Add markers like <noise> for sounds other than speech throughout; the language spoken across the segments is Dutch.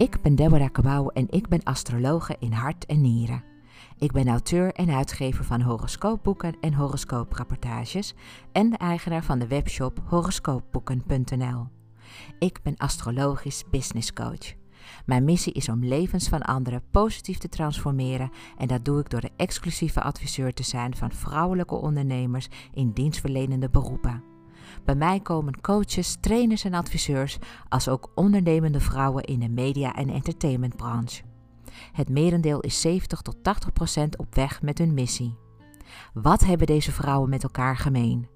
Ik ben Deborah Kabouw en ik ben astrologe in hart en nieren. Ik ben auteur en uitgever van horoscoopboeken en horoscooprapportages en de eigenaar van de webshop horoscoopboeken.nl. Ik ben astrologisch business coach. Mijn missie is om levens van anderen positief te transformeren en dat doe ik door de exclusieve adviseur te zijn van vrouwelijke ondernemers in dienstverlenende beroepen. Bij mij komen coaches, trainers en adviseurs, als ook ondernemende vrouwen in de media- en entertainmentbranche. Het merendeel is 70 tot 80 procent op weg met hun missie. Wat hebben deze vrouwen met elkaar gemeen?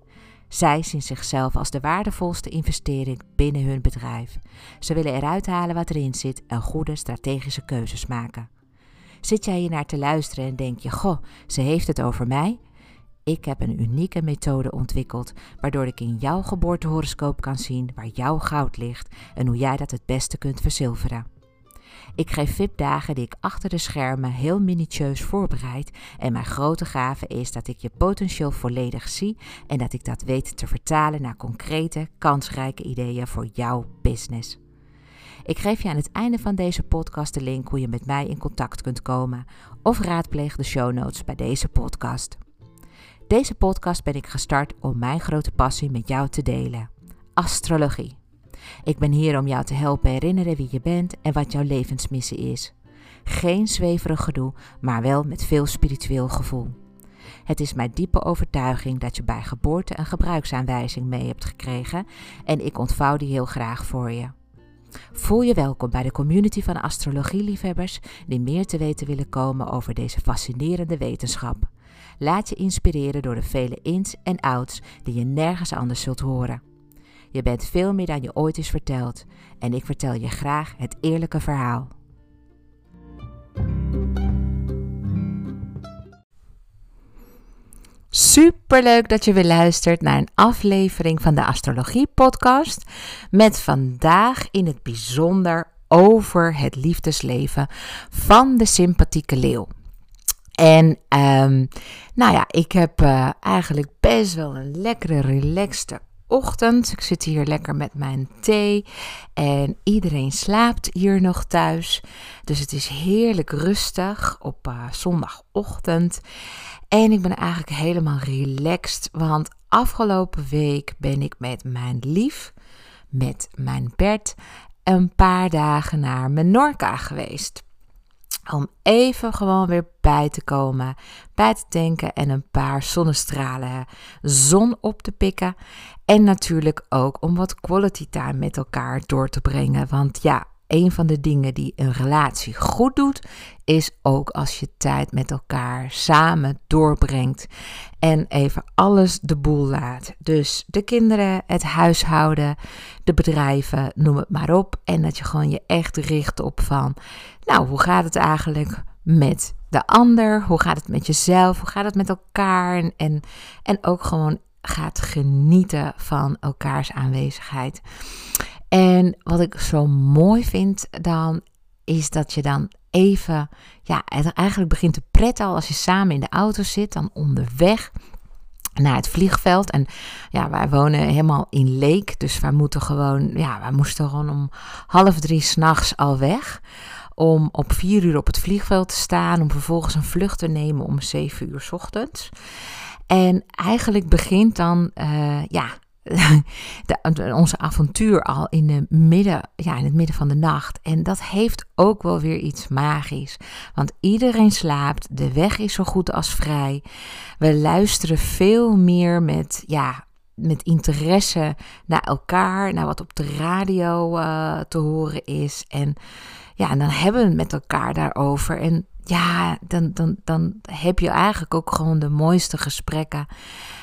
Zij zien zichzelf als de waardevolste investering binnen hun bedrijf. Ze willen eruit halen wat erin zit en goede strategische keuzes maken. Zit jij hier naar te luisteren en denk je: Goh, ze heeft het over mij? Ik heb een unieke methode ontwikkeld waardoor ik in jouw geboortehoroscoop kan zien waar jouw goud ligt en hoe jij dat het beste kunt verzilveren. Ik geef VIP-dagen die ik achter de schermen heel minutieus voorbereid en mijn grote gave is dat ik je potentieel volledig zie en dat ik dat weet te vertalen naar concrete, kansrijke ideeën voor jouw business. Ik geef je aan het einde van deze podcast de link hoe je met mij in contact kunt komen of raadpleeg de show notes bij deze podcast. Deze podcast ben ik gestart om mijn grote passie met jou te delen: astrologie. Ik ben hier om jou te helpen herinneren wie je bent en wat jouw levensmissie is. Geen zweverig gedoe, maar wel met veel spiritueel gevoel. Het is mijn diepe overtuiging dat je bij geboorte een gebruiksaanwijzing mee hebt gekregen en ik ontvouw die heel graag voor je. Voel je welkom bij de community van astrologieliefhebbers die meer te weten willen komen over deze fascinerende wetenschap. Laat je inspireren door de vele ins en outs die je nergens anders zult horen. Je bent veel meer dan je ooit is verteld en ik vertel je graag het eerlijke verhaal. Superleuk dat je weer luistert naar een aflevering van de Astrologie Podcast. Met vandaag in het bijzonder over het liefdesleven van de sympathieke leeuw. En um, nou ja, ik heb uh, eigenlijk best wel een lekkere, relaxte ochtend. Ik zit hier lekker met mijn thee en iedereen slaapt hier nog thuis. Dus het is heerlijk rustig op uh, zondagochtend. En ik ben eigenlijk helemaal relaxed, want afgelopen week ben ik met mijn lief, met mijn Bert, een paar dagen naar Menorca geweest. Om even gewoon weer bij te komen, bij te denken en een paar zonnestralen zon op te pikken. En natuurlijk ook om wat quality time met elkaar door te brengen. Want ja, een van de dingen die een relatie goed doet, is ook als je tijd met elkaar samen doorbrengt en even alles de boel laat. Dus de kinderen, het huishouden, de bedrijven, noem het maar op. En dat je gewoon je echt richt op van, nou, hoe gaat het eigenlijk met de ander? Hoe gaat het met jezelf? Hoe gaat het met elkaar? En, en, ook gewoon gaat genieten van elkaars aanwezigheid. En wat ik zo mooi vind dan, is dat je dan even, ja, eigenlijk begint de pret al als je samen in de auto zit, dan onderweg naar het vliegveld. En ja, wij wonen helemaal in Leek, dus wij moeten gewoon, ja, wij moesten gewoon om half drie s'nachts al weg. Om op vier uur op het vliegveld te staan, om vervolgens een vlucht te nemen om zeven uur s ochtends. En eigenlijk begint dan, uh, ja, <laughs> de, onze avontuur al in, de midden, ja, in het midden van de nacht. En dat heeft ook wel weer iets magisch. Want iedereen slaapt, de weg is zo goed als vrij. We luisteren veel meer met, ja, met interesse naar elkaar, naar wat op de radio uh, te horen is. En ja, en dan hebben we het met elkaar daarover. En ja, dan, dan, dan heb je eigenlijk ook gewoon de mooiste gesprekken.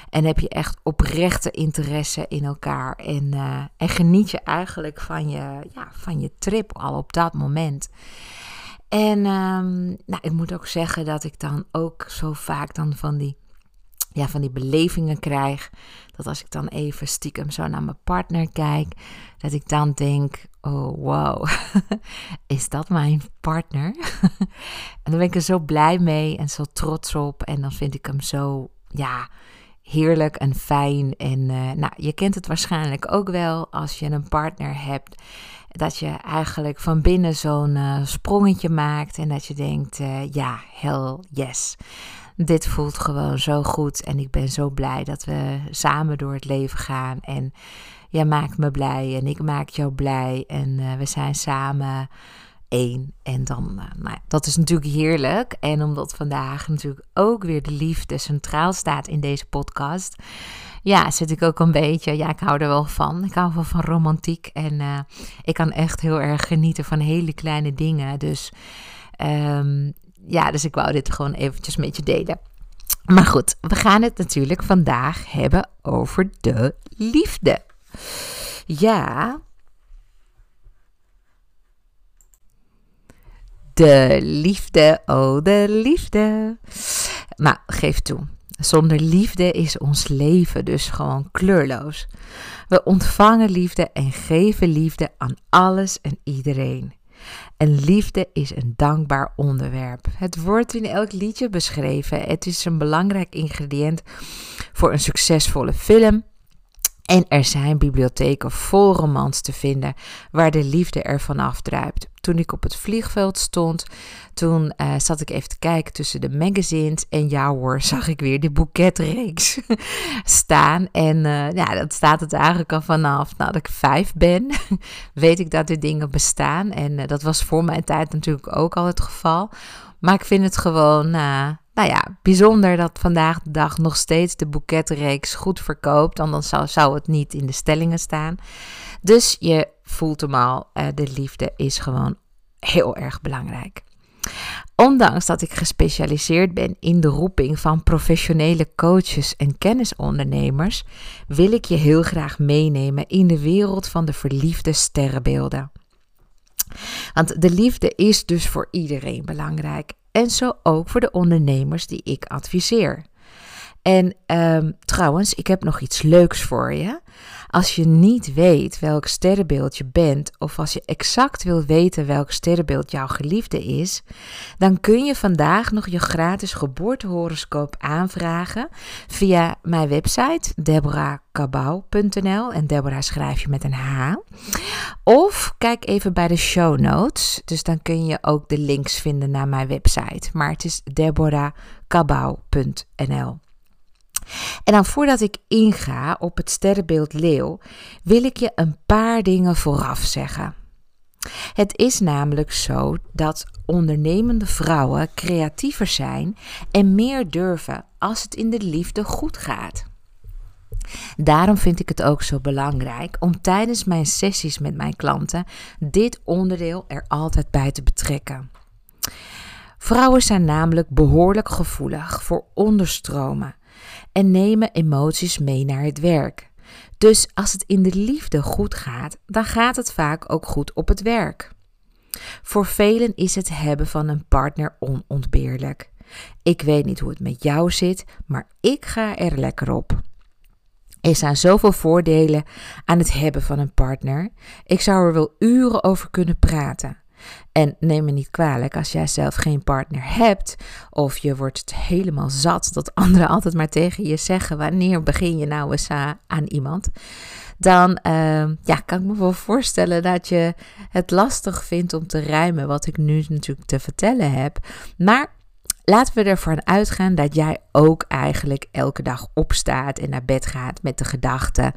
En heb je echt oprechte interesse in elkaar. En, uh, en geniet je eigenlijk van je, ja, van je trip al op dat moment. En um, nou, ik moet ook zeggen dat ik dan ook zo vaak dan van die, ja, van die belevingen krijg. Dat als ik dan even stiekem zo naar mijn partner kijk, dat ik dan denk: oh wow, <laughs> is dat mijn partner? <laughs> en dan ben ik er zo blij mee en zo trots op. En dan vind ik hem zo, ja, heerlijk en fijn. En uh, nou, je kent het waarschijnlijk ook wel als je een partner hebt. Dat je eigenlijk van binnen zo'n uh, sprongetje maakt. En dat je denkt: uh, ja, hell yes. Dit voelt gewoon zo goed. En ik ben zo blij dat we samen door het leven gaan. En jij maakt me blij en ik maak jou blij. En we zijn samen één. En dan, uh, dat is natuurlijk heerlijk. En omdat vandaag natuurlijk ook weer de liefde centraal staat in deze podcast. Ja, zit ik ook een beetje. Ja, ik hou er wel van. Ik hou wel van romantiek. En uh, ik kan echt heel erg genieten van hele kleine dingen. Dus um, ja, dus ik wou dit gewoon eventjes met je delen. Maar goed, we gaan het natuurlijk vandaag hebben over de liefde. Ja, De liefde, oh de liefde. Maar geef toe, zonder liefde is ons leven dus gewoon kleurloos. We ontvangen liefde en geven liefde aan alles en iedereen. En liefde is een dankbaar onderwerp. Het wordt in elk liedje beschreven. Het is een belangrijk ingrediënt voor een succesvolle film, en er zijn bibliotheken vol romans te vinden waar de liefde ervan afdruipt. Toen ik op het vliegveld stond, toen uh, zat ik even te kijken tussen de magazines. En ja hoor, <laughs> zag ik weer de boeketreeks <laughs> staan. En uh, ja, dat staat het eigenlijk al vanaf nadat ik vijf ben. <laughs> weet ik dat dit dingen bestaan. En uh, dat was voor mijn tijd natuurlijk ook al het geval. Maar ik vind het gewoon nou ja, bijzonder dat vandaag de dag nog steeds de boeketreeks goed verkoopt. Anders zou, zou het niet in de stellingen staan. Dus je voelt hem al, uh, de liefde is gewoon heel erg belangrijk. Ondanks dat ik gespecialiseerd ben in de roeping van professionele coaches en kennisondernemers, wil ik je heel graag meenemen in de wereld van de verliefde sterrenbeelden. Want de liefde is dus voor iedereen belangrijk en zo ook voor de ondernemers die ik adviseer. En um, trouwens, ik heb nog iets leuks voor je. Als je niet weet welk sterrenbeeld je bent, of als je exact wil weten welk sterrenbeeld jouw geliefde is, dan kun je vandaag nog je gratis geboortehoroscoop aanvragen via mijn website deborahkabau.nl en Deborah schrijf je met een H. Of kijk even bij de show notes, dus dan kun je ook de links vinden naar mijn website. Maar het is deborahkabau.nl. En dan voordat ik inga op het sterrenbeeld leeuw, wil ik je een paar dingen vooraf zeggen. Het is namelijk zo dat ondernemende vrouwen creatiever zijn en meer durven als het in de liefde goed gaat. Daarom vind ik het ook zo belangrijk om tijdens mijn sessies met mijn klanten dit onderdeel er altijd bij te betrekken. Vrouwen zijn namelijk behoorlijk gevoelig voor onderstromen en nemen emoties mee naar het werk. Dus als het in de liefde goed gaat, dan gaat het vaak ook goed op het werk. Voor velen is het hebben van een partner onontbeerlijk. Ik weet niet hoe het met jou zit, maar ik ga er lekker op. Er zijn zoveel voordelen aan het hebben van een partner. Ik zou er wel uren over kunnen praten. En neem me niet kwalijk als jij zelf geen partner hebt of je wordt helemaal zat dat <laughs> anderen altijd maar tegen je zeggen wanneer begin je nou eens aan iemand. Dan uh, ja, kan ik me wel voorstellen dat je het lastig vindt om te rijmen wat ik nu natuurlijk te vertellen heb. Maar laten we ervan uitgaan dat jij ook eigenlijk elke dag opstaat en naar bed gaat met de gedachte: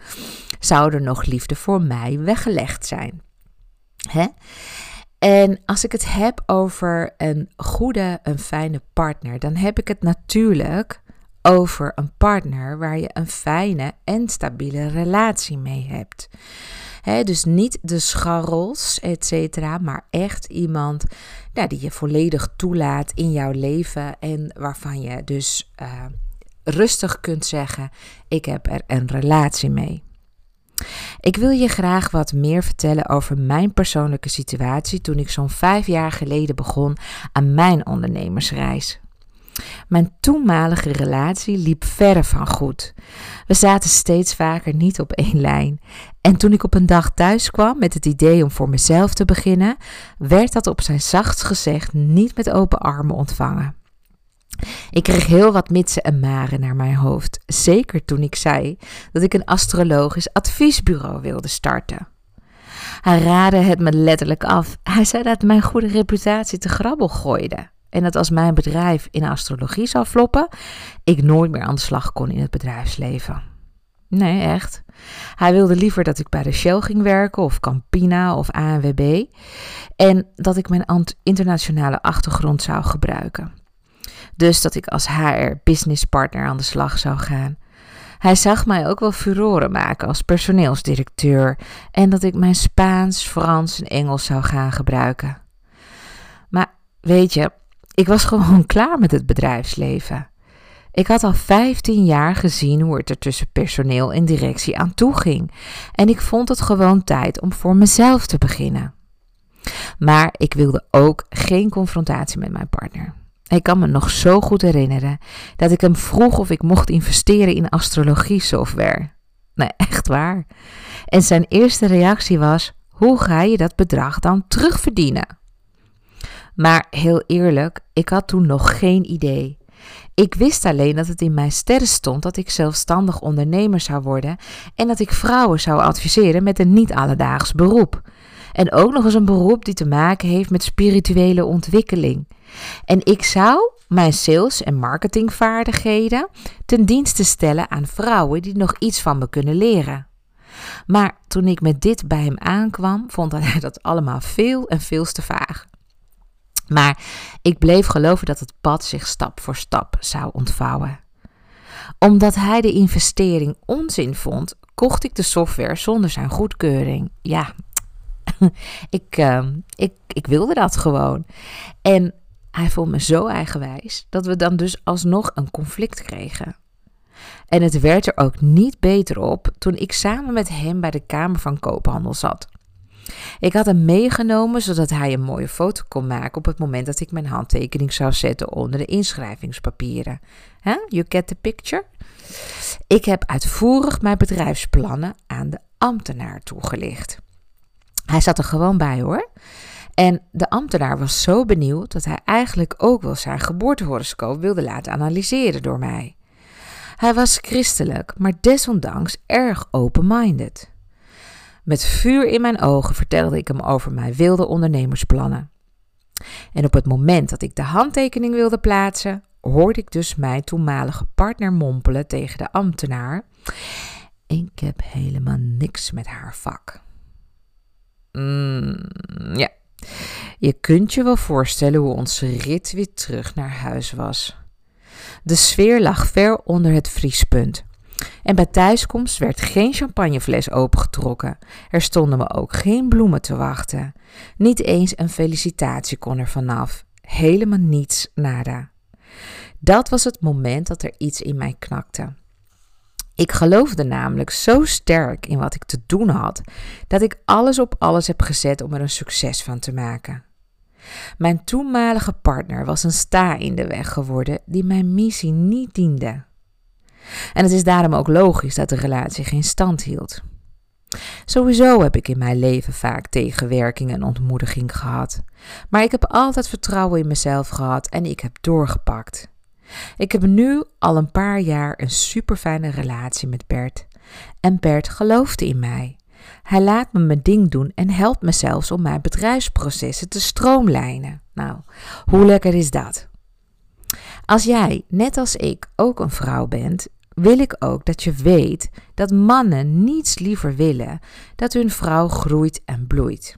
zou er nog liefde voor mij weggelegd zijn? Hè? En als ik het heb over een goede, een fijne partner, dan heb ik het natuurlijk over een partner waar je een fijne en stabiele relatie mee hebt. dus niet de scharrels, et cetera, maar echt iemand nou, die je volledig toelaat in jouw leven en waarvan je dus uh, rustig kunt zeggen: Ik heb er een relatie mee. Ik wil je graag wat meer vertellen over mijn persoonlijke situatie toen ik zo'n vijf jaar geleden begon aan mijn ondernemersreis. Mijn toenmalige relatie liep verre van goed. We zaten steeds vaker niet op één lijn. En toen ik op een dag thuis kwam met het idee om voor mezelf te beginnen, werd dat op zijn zachtst gezegd niet met open armen ontvangen. Ik kreeg heel wat mitsen en maren naar mijn hoofd, zeker toen ik zei dat ik een astrologisch adviesbureau wilde starten. Hij raadde het me letterlijk af. Hij zei dat mijn goede reputatie te grabbel gooide. En dat als mijn bedrijf in astrologie zou floppen, ik nooit meer aan de slag kon in het bedrijfsleven. Nee, echt. Hij wilde liever dat ik bij de Shell ging werken of Campina of ANWB. En dat ik mijn internationale achtergrond zou gebruiken. Dus dat ik als HR business partner aan de slag zou gaan. Hij zag mij ook wel furoren maken als personeelsdirecteur en dat ik mijn Spaans, Frans en Engels zou gaan gebruiken. Maar weet je, ik was <laughs> gewoon klaar met het bedrijfsleven. Ik had al 15 jaar gezien hoe het er tussen personeel en directie aan toe ging. En ik vond het gewoon tijd om voor mezelf te beginnen. Maar ik wilde ook geen confrontatie met mijn partner. Ik kan me nog zo goed herinneren dat ik hem vroeg of ik mocht investeren in astrologie software. Nee, <laughs> echt waar. En zijn eerste reactie was: hoe ga je dat bedrag dan terugverdienen? Maar heel eerlijk, ik had toen nog geen idee. Ik wist alleen dat het in mijn sterren stond dat ik zelfstandig ondernemer zou worden en dat ik vrouwen zou adviseren met een niet-alledaags beroep. En ook nog eens een beroep die te maken heeft met spirituele ontwikkeling. En ik zou mijn sales- en marketingvaardigheden ten dienste stellen aan vrouwen die nog iets van me kunnen leren. Maar toen ik met dit bij hem aankwam, vond hij <laughs> dat allemaal veel en veel te vaag. Maar ik bleef geloven dat het pad zich stap voor stap zou ontvouwen. Omdat hij de investering onzin vond, kocht ik de software zonder zijn goedkeuring. Ja, <laughs> ik, uh, ik, ik wilde dat gewoon. En hij vond me zo eigenwijs dat we dan dus alsnog een conflict kregen. En het werd er ook niet beter op toen ik samen met hem bij de Kamer van Koophandel zat. Ik had hem meegenomen zodat hij een mooie foto kon maken op het moment dat ik mijn handtekening zou zetten onder de inschrijvingspapieren. You get the picture? Ik heb uitvoerig mijn bedrijfsplannen aan de ambtenaar toegelicht. Hij zat er gewoon bij hoor. En de ambtenaar was zo benieuwd dat hij eigenlijk ook wel zijn geboortehoroscoop wilde laten analyseren door mij. Hij was christelijk, maar desondanks erg open-minded. Met vuur in mijn ogen vertelde ik hem over mijn wilde ondernemersplannen. En op het moment dat ik de handtekening wilde plaatsen, hoorde ik dus mijn toenmalige partner mompelen tegen de ambtenaar: Ik heb helemaal niks met haar vak. Mm, ja, je kunt je wel voorstellen hoe onze rit weer terug naar huis was. De sfeer lag ver onder het vriespunt. En bij thuiskomst werd geen champagnefles opengetrokken. Er stonden me ook geen bloemen te wachten. Niet eens een felicitatie kon er vanaf. Helemaal niets, nada. Dat was het moment dat er iets in mij knakte. Ik geloofde namelijk zo sterk in wat ik te doen had, dat ik alles op alles heb gezet om er een succes van te maken. Mijn toenmalige partner was een sta in de weg geworden die mijn missie niet diende. En het is daarom ook logisch dat de relatie geen stand hield. Sowieso heb ik in mijn leven vaak tegenwerking en ontmoediging gehad, maar ik heb altijd vertrouwen in mezelf gehad en ik heb doorgepakt. Ik heb nu al een paar jaar een super fijne relatie met Bert. En Bert geloofde in mij. Hij laat me mijn ding doen en helpt me zelfs om mijn bedrijfsprocessen te stroomlijnen. Nou, hoe lekker is dat? Als jij, net als ik, ook een vrouw bent, wil ik ook dat je weet dat mannen niets liever willen dat hun vrouw groeit en bloeit.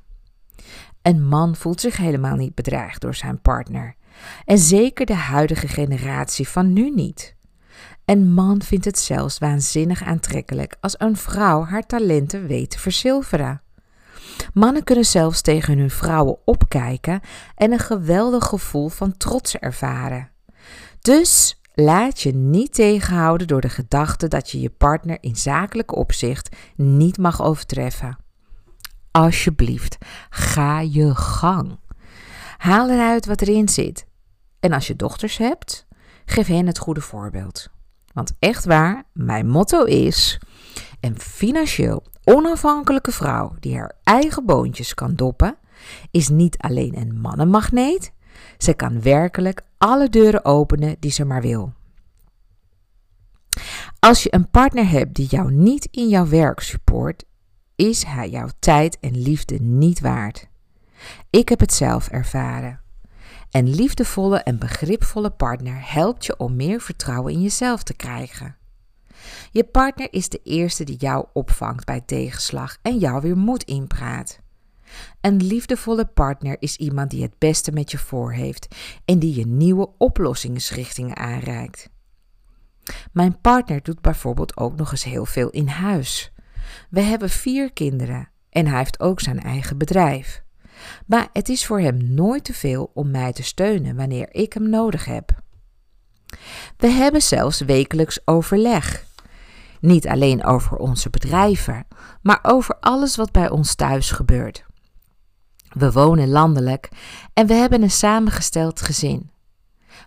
Een man voelt zich helemaal niet bedreigd door zijn partner. En zeker de huidige generatie van nu niet. Een man vindt het zelfs waanzinnig aantrekkelijk als een vrouw haar talenten weet te verzilveren. Mannen kunnen zelfs tegen hun vrouwen opkijken en een geweldig gevoel van trots ervaren. Dus laat je niet tegenhouden door de gedachte dat je je partner in zakelijk opzicht niet mag overtreffen. Alsjeblieft, ga je gang. Haal eruit wat erin zit. En als je dochters hebt, geef hen het goede voorbeeld. Want echt waar, mijn motto is: een financieel onafhankelijke vrouw die haar eigen boontjes kan doppen, is niet alleen een mannenmagneet, ze kan werkelijk alle deuren openen die ze maar wil. Als je een partner hebt die jou niet in jouw werk support, is hij jouw tijd en liefde niet waard. Ik heb het zelf ervaren. Een liefdevolle en begripvolle partner helpt je om meer vertrouwen in jezelf te krijgen. Je partner is de eerste die jou opvangt bij tegenslag en jou weer moed inpraat. Een liefdevolle partner is iemand die het beste met je voor heeft en die je nieuwe oplossingsrichtingen aanreikt. Mijn partner doet bijvoorbeeld ook nog eens heel veel in huis. We hebben vier kinderen en hij heeft ook zijn eigen bedrijf. Maar het is voor hem nooit te veel om mij te steunen wanneer ik hem nodig heb. We hebben zelfs wekelijks overleg. Niet alleen over onze bedrijven, maar over alles wat bij ons thuis gebeurt. We wonen landelijk en we hebben een samengesteld gezin.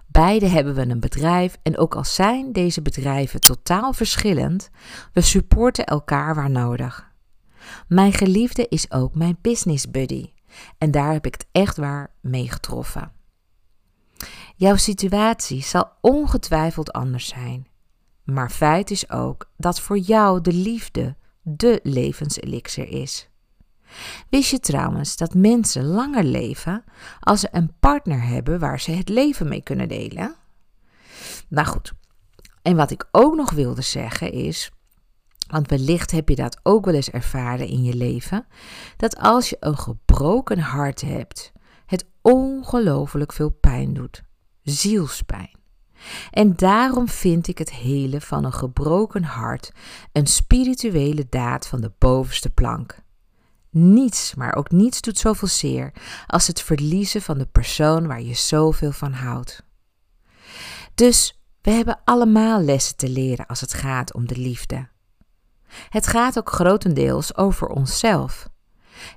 Beide hebben we een bedrijf en ook al zijn deze bedrijven totaal verschillend, we supporten elkaar waar nodig. Mijn geliefde is ook mijn business buddy en daar heb ik het echt waar mee getroffen. Jouw situatie zal ongetwijfeld anders zijn, maar feit is ook dat voor jou de liefde de levenselixer is. Wist je trouwens dat mensen langer leven als ze een partner hebben waar ze het leven mee kunnen delen? Nou goed, en wat ik ook nog wilde zeggen is, want wellicht heb je dat ook wel eens ervaren in je leven, dat als je een gebroken hart hebt, het ongelooflijk veel pijn doet. Zielspijn. En daarom vind ik het helen van een gebroken hart een spirituele daad van de bovenste plank. Niets, maar ook niets doet zoveel zeer als het verliezen van de persoon waar je zoveel van houdt. Dus we hebben allemaal lessen te leren als het gaat om de liefde. Het gaat ook grotendeels over onszelf.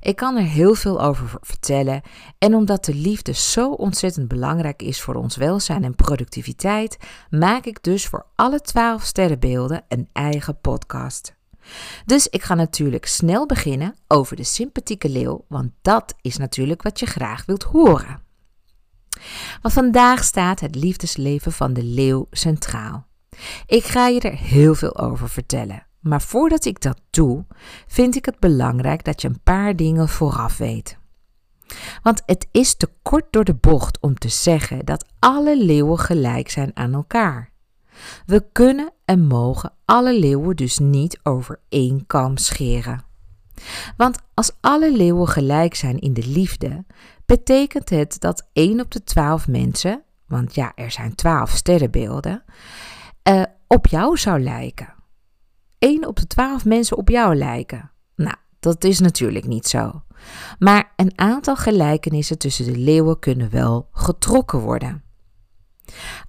Ik kan er heel veel over vertellen en omdat de liefde zo ontzettend belangrijk is voor ons welzijn en productiviteit, maak ik dus voor alle twaalf sterrenbeelden een eigen podcast. Dus ik ga natuurlijk snel beginnen over de sympathieke leeuw, want dat is natuurlijk wat je graag wilt horen. Want vandaag staat het liefdesleven van de leeuw centraal. Ik ga je er heel veel over vertellen. Maar voordat ik dat doe, vind ik het belangrijk dat je een paar dingen vooraf weet. Want het is te kort door de bocht om te zeggen dat alle leeuwen gelijk zijn aan elkaar. We kunnen en mogen alle leeuwen dus niet over één kam scheren. Want als alle leeuwen gelijk zijn in de liefde, betekent het dat 1 op de 12 mensen, want ja, er zijn 12 sterrenbeelden, uh, op jou zou lijken. 1 op de 12 mensen op jou lijken. Nou, dat is natuurlijk niet zo. Maar een aantal gelijkenissen tussen de leeuwen kunnen wel getrokken worden.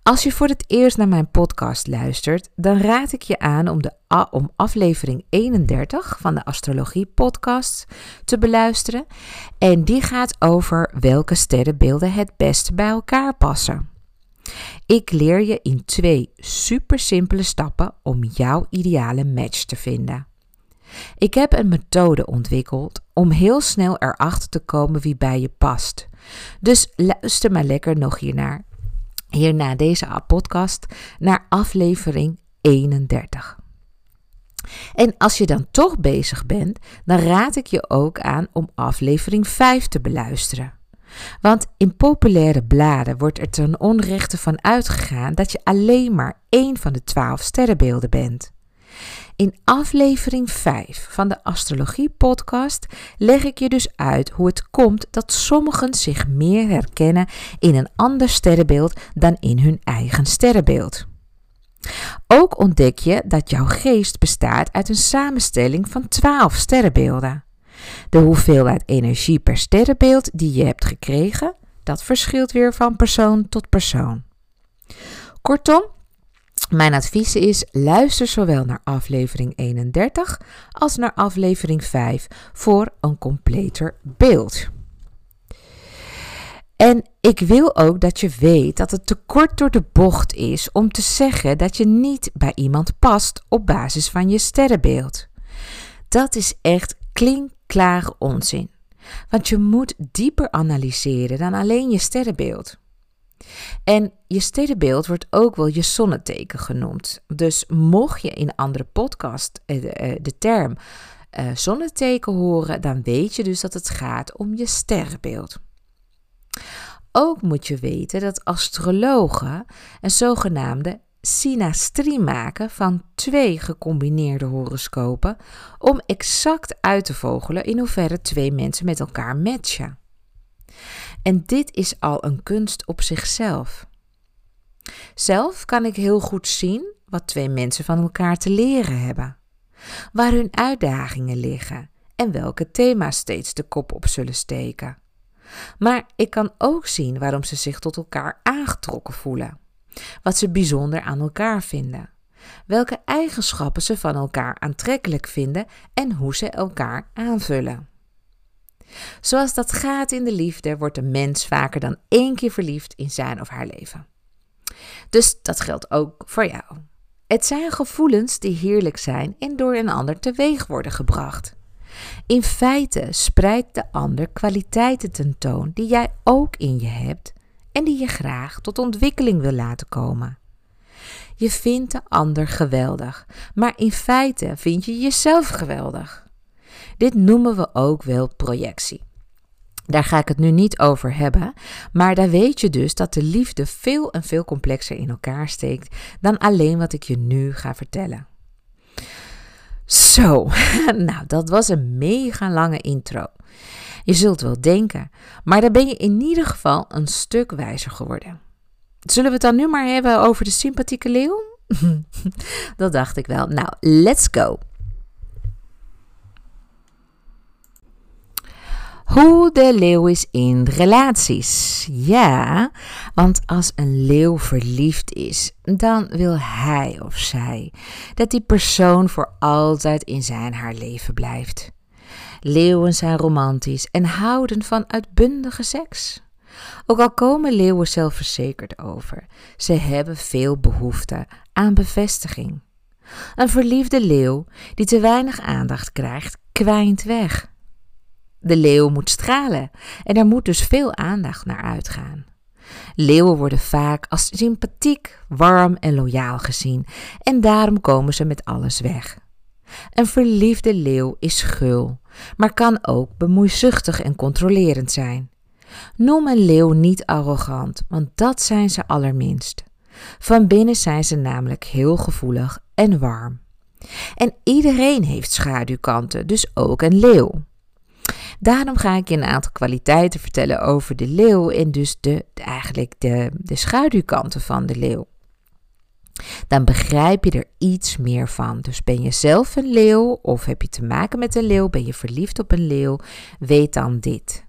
Als je voor het eerst naar mijn podcast luistert, dan raad ik je aan om, de, om aflevering 31 van de Astrologie Podcast te beluisteren. En die gaat over welke sterrenbeelden het beste bij elkaar passen. Ik leer je in twee super simpele stappen om jouw ideale match te vinden. Ik heb een methode ontwikkeld om heel snel erachter te komen wie bij je past. Dus luister maar lekker nog hiernaar hierna deze podcast naar aflevering 31. En als je dan toch bezig bent, dan raad ik je ook aan om aflevering 5 te beluisteren. Want in populaire bladen wordt er ten onrechte van uitgegaan dat je alleen maar één van de twaalf sterrenbeelden bent. In aflevering 5 van de Astrologie Podcast leg ik je dus uit hoe het komt dat sommigen zich meer herkennen in een ander sterrenbeeld dan in hun eigen sterrenbeeld. Ook ontdek je dat jouw geest bestaat uit een samenstelling van 12 sterrenbeelden. De hoeveelheid energie per sterrenbeeld die je hebt gekregen, dat verschilt weer van persoon tot persoon. Kortom, mijn advies is: luister zowel naar aflevering 31 als naar aflevering 5 voor een completer beeld. En ik wil ook dat je weet dat het te kort door de bocht is om te zeggen dat je niet bij iemand past op basis van je sterrenbeeld. Dat is echt klinkklare onzin. Want je moet dieper analyseren dan alleen je sterrenbeeld. En je sterrenbeeld wordt ook wel je zonneteken genoemd. Dus mocht je in andere podcast eh, de, eh, de term uh, zonneteken horen, dan weet je dus dat het gaat om je sterrenbeeld. Ook moet je weten dat astrologen een zogenaamde synastrie maken van twee gecombineerde horoscopen om exact uit te vogelen in hoeverre twee mensen met elkaar matchen. En dit is al een kunst op zichzelf. Zelf kan ik heel goed zien wat twee mensen van elkaar te leren hebben, waar hun uitdagingen liggen en welke thema's steeds de kop op zullen steken. Maar ik kan ook zien waarom ze zich tot elkaar aangetrokken voelen, wat ze bijzonder aan elkaar vinden, welke eigenschappen ze van elkaar aantrekkelijk vinden en hoe ze elkaar aanvullen. Zoals dat gaat in de liefde, wordt een mens vaker dan één keer verliefd in zijn of haar leven. Dus dat geldt ook voor jou. Het zijn gevoelens die heerlijk zijn en door een ander teweeg worden gebracht. In feite spreidt de ander kwaliteiten tentoon die jij ook in je hebt en die je graag tot ontwikkeling wil laten komen. Je vindt de ander geweldig, maar in feite vind je jezelf geweldig. Dit noemen we ook wel projectie. Daar ga ik het nu niet over hebben, maar daar weet je dus dat de liefde veel en veel complexer in elkaar steekt dan alleen wat ik je nu ga vertellen. Zo, <laughs> nou dat was een mega lange intro. Je zult wel denken, maar dan ben je in ieder geval een stuk wijzer geworden. Zullen we het dan nu maar hebben over de sympathieke leeuw? <laughs> dat dacht ik wel. Nou, let's go. Hoe de leeuw is in relaties. Ja, want als een leeuw verliefd is, dan wil hij of zij dat die persoon voor altijd in zijn haar leven blijft. Leeuwen zijn romantisch en houden van uitbundige seks. Ook al komen leeuwen zelfverzekerd over, ze hebben veel behoefte aan bevestiging. Een verliefde leeuw die te weinig aandacht krijgt, kwijnt weg. De leeuw moet stralen en er moet dus veel aandacht naar uitgaan. Leeuwen worden vaak als sympathiek, warm en loyaal gezien en daarom komen ze met alles weg. Een verliefde leeuw is gul, maar kan ook bemoeizuchtig en controlerend zijn. Noem een leeuw niet arrogant, want dat zijn ze allerminst. Van binnen zijn ze namelijk heel gevoelig en warm. En iedereen heeft schaduwkanten, dus ook een leeuw. Daarom ga ik je een aantal kwaliteiten vertellen over de leeuw en dus de, eigenlijk de, de schaduwkanten van de leeuw. Dan begrijp je er iets meer van. Dus ben je zelf een leeuw of heb je te maken met een leeuw, ben je verliefd op een leeuw, weet dan dit.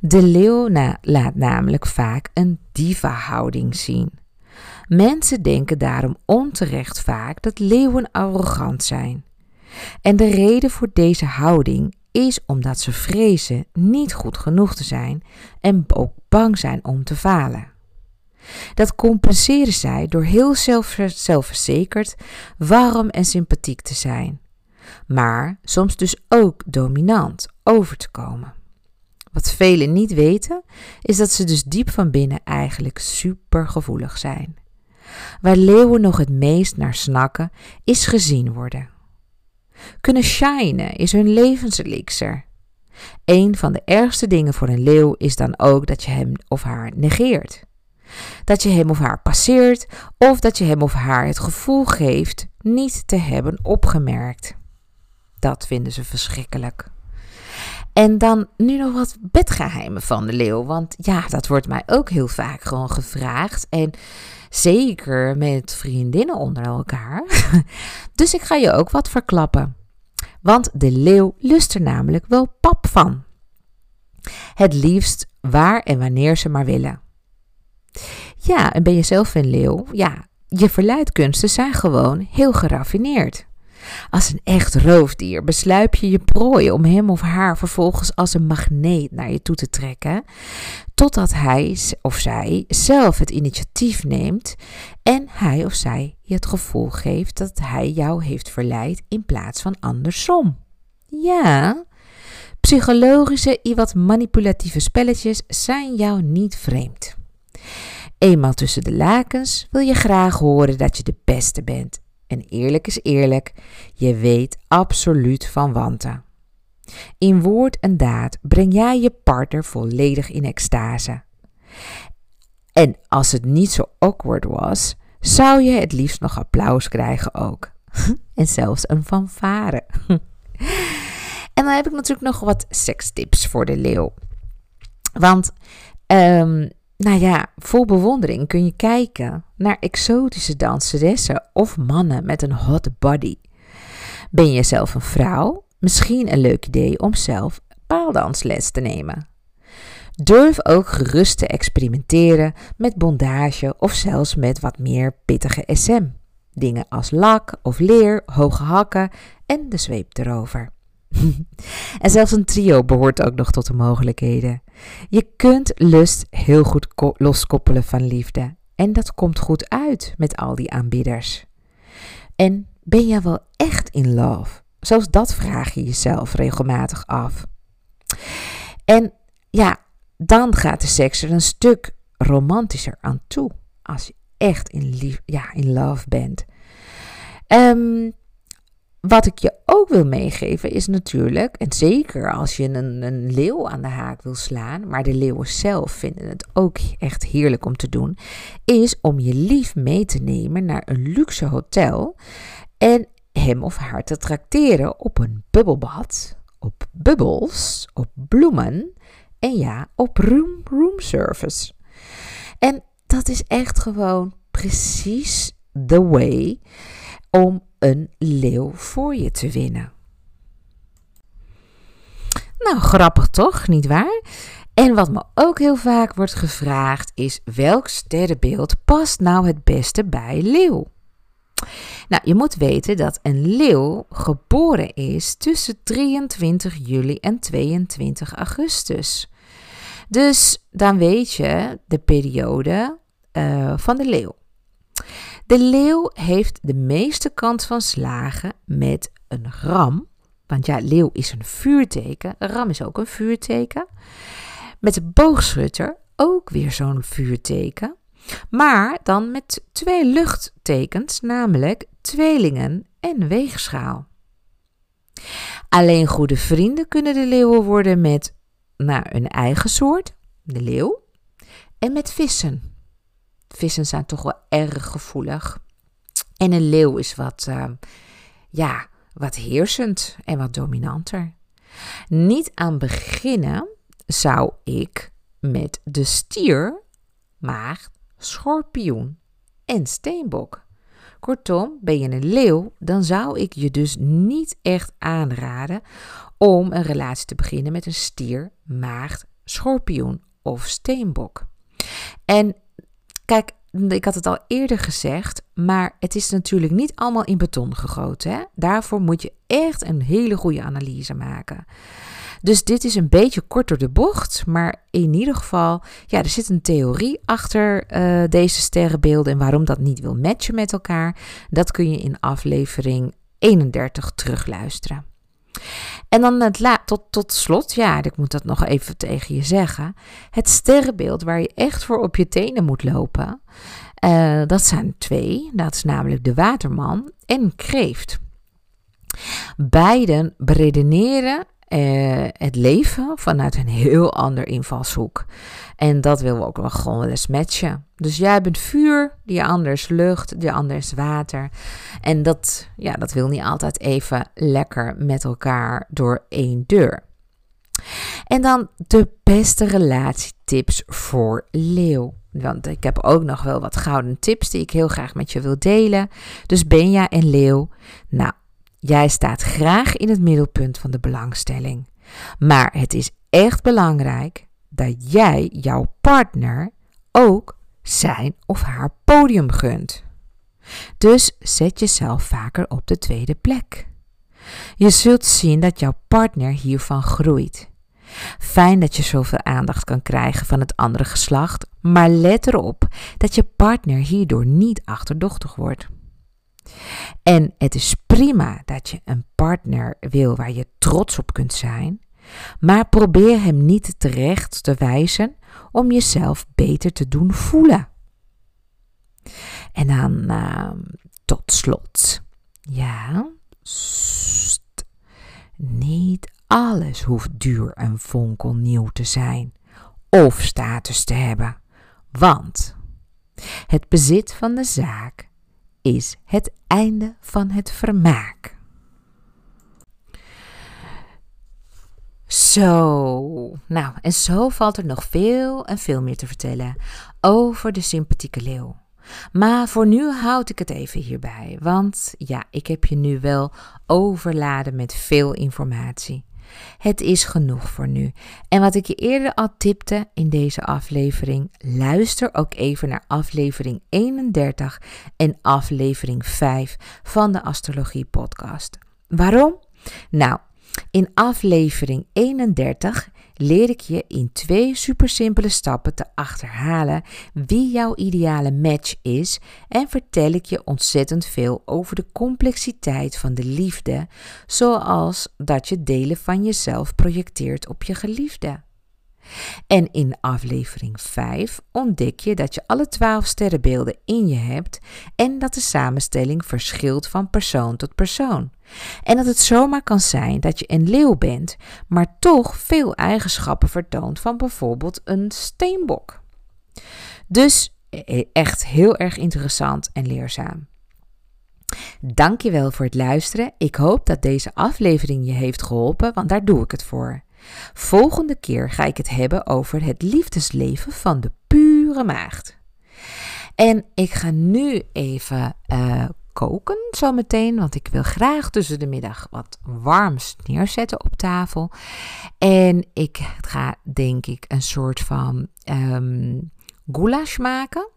De leeuw laat namelijk vaak een diva-houding zien. Mensen denken daarom onterecht vaak dat leeuwen arrogant zijn. En de reden voor deze houding is omdat ze vrezen niet goed genoeg te zijn en ook bang zijn om te falen. Dat compenseren zij door heel zelf, zelfverzekerd, warm en sympathiek te zijn, maar soms dus ook dominant over te komen. Wat velen niet weten, is dat ze dus diep van binnen eigenlijk supergevoelig zijn. Waar leeuwen nog het meest naar snakken, is gezien worden. Kunnen shinen is hun levenselixer. Een van de ergste dingen voor een leeuw is dan ook dat je hem of haar negeert. Dat je hem of haar passeert of dat je hem of haar het gevoel geeft niet te hebben opgemerkt. Dat vinden ze verschrikkelijk. En dan nu nog wat bedgeheimen van de leeuw. Want ja, dat wordt mij ook heel vaak gewoon gevraagd. En zeker met vriendinnen onder elkaar. <laughs> Dus ik ga je ook wat verklappen. Want de leeuw lust er namelijk wel pap van. Het liefst waar en wanneer ze maar willen. Ja, en ben je zelf een leeuw? Ja, je verleidkunsten zijn gewoon heel geraffineerd. Als een echt roofdier besluip je je prooi om hem of haar vervolgens als een magneet naar je toe te trekken, totdat hij of zij zelf het initiatief neemt en hij of zij je het gevoel geeft dat hij jou heeft verleid in plaats van andersom. Ja, psychologische, wat manipulatieve spelletjes zijn jou niet vreemd. Eenmaal tussen de lakens wil je graag horen dat je de beste bent. En eerlijk is eerlijk, je weet absoluut van wanten. In woord en daad breng jij je partner volledig in extase. En als het niet zo awkward was, zou je het liefst nog applaus krijgen ook. <laughs> en zelfs een fanfare. <laughs> en dan heb ik natuurlijk nog wat sekstips voor de leeuw. Want, um, nou ja, vol bewondering kun je kijken naar exotische danseressen of mannen met een hot body. Ben je zelf een vrouw? Misschien een leuk idee om zelf paaldansles te nemen. Durf ook gerust te experimenteren met bondage of zelfs met wat meer pittige SM. Dingen als lak of leer, hoge hakken en de zweep erover. <laughs> en zelfs een trio behoort ook nog tot de mogelijkheden. Je kunt lust heel goed loskoppelen van liefde. En dat komt goed uit met al die aanbieders. En ben je wel echt in love? Zelfs dat vraag je jezelf regelmatig af. En ja, dan gaat de seks er een stuk romantischer aan toe. Als je echt in, ja, in love bent. Um, wat ik je ook wil meegeven is natuurlijk, en zeker als je een, een leeuw aan de haak wil slaan, maar de leeuwen zelf vinden het ook echt heerlijk om te doen, is om je lief mee te nemen naar een luxe hotel en hem of haar te trakteren op een bubbelbad, op bubbels, op bloemen en ja, op room, room service. En dat is echt gewoon precies the way om een leeuw voor je te winnen. Nou, grappig toch, niet waar? En wat me ook heel vaak wordt gevraagd is: welk sterrenbeeld past nou het beste bij leeuw? Nou, je moet weten dat een leeuw geboren is tussen 23 juli en 22 augustus. Dus dan weet je de periode uh, van de leeuw. De leeuw heeft de meeste kans van slagen met een ram. Want ja, leeuw is een vuurteken. Ram is ook een vuurteken. Met de boogschutter ook weer zo'n vuurteken. Maar dan met twee luchttekens, namelijk tweelingen en weegschaal. Alleen goede vrienden kunnen de leeuwen worden met nou, een eigen soort, de leeuw, en met vissen. Vissen zijn toch wel erg gevoelig. En een leeuw is wat, uh, ja, wat heersend en wat dominanter. Niet aan beginnen zou ik met de stier, maagd, schorpioen en steenbok. Kortom, ben je een leeuw, dan zou ik je dus niet echt aanraden om een relatie te beginnen met een stier, maagd, schorpioen of steenbok. En Kijk, ik had het al eerder gezegd, maar het is natuurlijk niet allemaal in beton gegoten. Hè? Daarvoor moet je echt een hele goede analyse maken. Dus dit is een beetje kort door de bocht, maar in ieder geval, ja, er zit een theorie achter uh, deze sterrenbeelden en waarom dat niet wil matchen met elkaar. Dat kun je in aflevering 31 terugluisteren. En dan tot, tot slot, ja, ik moet dat nog even tegen je zeggen. Het sterrenbeeld waar je echt voor op je tenen moet lopen. Uh, dat zijn twee. Dat is namelijk de waterman en kreeft. Beiden beredeneren uh, het leven vanuit een heel ander invalshoek. En dat willen we ook wel gewoon wel eens matchen. Dus jij bent vuur, die ander is lucht, die ander is water. En dat, ja, dat wil niet altijd even lekker met elkaar door één deur. En dan de beste relatietips voor leeuw. Want ik heb ook nog wel wat gouden tips die ik heel graag met je wil delen. Dus Benja en Leeuw, nou, jij staat graag in het middelpunt van de belangstelling. Maar het is echt belangrijk dat jij jouw partner ook zijn of haar podium gunt. Dus zet jezelf vaker op de tweede plek. Je zult zien dat jouw partner hiervan groeit. Fijn dat je zoveel aandacht kan krijgen van het andere geslacht, maar let erop dat je partner hierdoor niet achterdochtig wordt. En het is prima dat je een partner wil waar je trots op kunt zijn, maar probeer hem niet terecht te wijzen om jezelf beter te doen voelen En dan ehm, tot slot. Ja, niet alles hoeft duur en fonkelnieuw te zijn of status te hebben. Want het bezit van de zaak is het einde van het vermaak. Zo, nou, en zo valt er nog veel en veel meer te vertellen over de sympathieke leeuw. Maar voor nu houd ik het even hierbij, want ja, ik heb je nu wel overladen met veel informatie. Het is genoeg voor nu. En wat ik je eerder al tipte in deze aflevering, luister ook even naar aflevering 31 en aflevering 5 van de Astrologie Podcast. Waarom? Nou, in aflevering 31 leer ik je in twee super simpele stappen te achterhalen wie jouw ideale match is en vertel ik je ontzettend veel over de complexiteit van de liefde, zoals dat je delen van jezelf projecteert op je geliefde. En in aflevering 5 ontdek je dat je alle 12 sterrenbeelden in je hebt en dat de samenstelling verschilt van persoon tot persoon. En dat het zomaar kan zijn dat je een leeuw bent, maar toch veel eigenschappen vertoont van bijvoorbeeld een steenbok. Dus eh, echt heel erg interessant en leerzaam. Dankjewel voor het luisteren. Ik hoop dat deze aflevering je heeft geholpen, want daar doe ik het voor. Volgende keer ga ik het hebben over het liefdesleven van de pure maagd. En ik ga nu even uh, koken zometeen, want ik wil graag tussen de middag wat warms neerzetten op tafel. En ik ga denk ik een soort van um, goulash maken.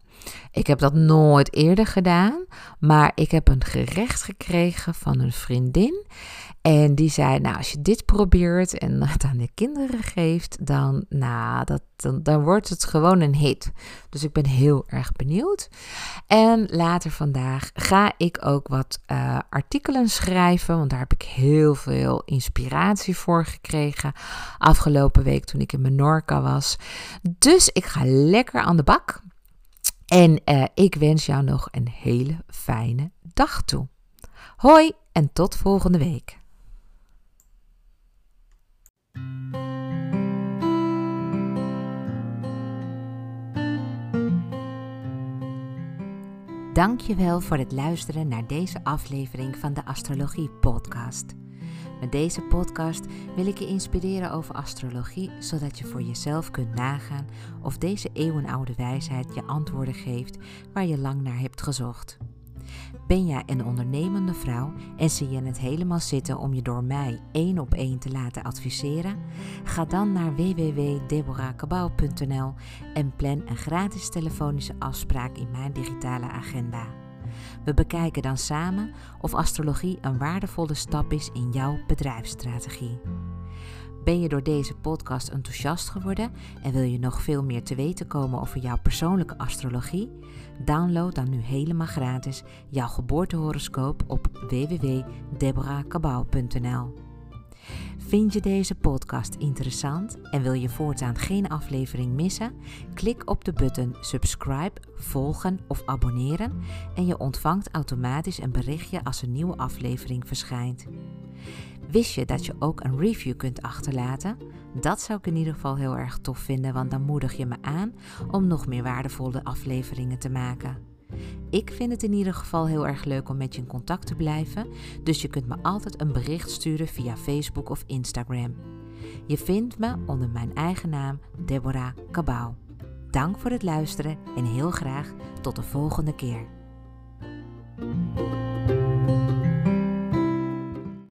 Ik heb dat nooit eerder gedaan, maar ik heb een gerecht gekregen van een vriendin. En die zei, nou, als je dit probeert en <laughs> het aan de kinderen geeft, dan, nou, dat, dan, dan wordt het gewoon een hit. Dus ik ben heel erg benieuwd. En later vandaag ga ik ook wat uh, artikelen schrijven, want daar heb ik heel veel inspiratie voor gekregen afgelopen week toen ik in Menorca was. Dus ik ga lekker aan de bak. En uh, ik wens jou nog een hele fijne dag toe. Hoi en tot volgende week. Dankjewel voor het luisteren naar deze aflevering van de Astrologie Podcast. Met deze podcast wil ik je inspireren over astrologie, zodat je voor jezelf kunt nagaan of deze eeuwenoude wijsheid je antwoorden geeft waar je lang naar hebt gezocht. Ben jij een ondernemende vrouw en zie je het helemaal zitten om je door mij één op één te laten adviseren? Ga dan naar www.deborahkabau.nl en plan een gratis telefonische afspraak in mijn digitale agenda. We bekijken dan samen of astrologie een waardevolle stap is in jouw bedrijfsstrategie. Ben je door deze podcast enthousiast geworden en wil je nog veel meer te weten komen over jouw persoonlijke astrologie? Download dan nu helemaal gratis jouw geboortehoroscoop op www.deborahkabau.nl. Vind je deze podcast interessant en wil je voortaan geen aflevering missen? Klik op de button subscribe, volgen of abonneren en je ontvangt automatisch een berichtje als een nieuwe aflevering verschijnt. Wist je dat je ook een review kunt achterlaten? Dat zou ik in ieder geval heel erg tof vinden, want dan moedig je me aan om nog meer waardevolle afleveringen te maken. Ik vind het in ieder geval heel erg leuk om met je in contact te blijven, dus je kunt me altijd een bericht sturen via Facebook of Instagram. Je vindt me onder mijn eigen naam Deborah Cabau. Dank voor het luisteren en heel graag tot de volgende keer.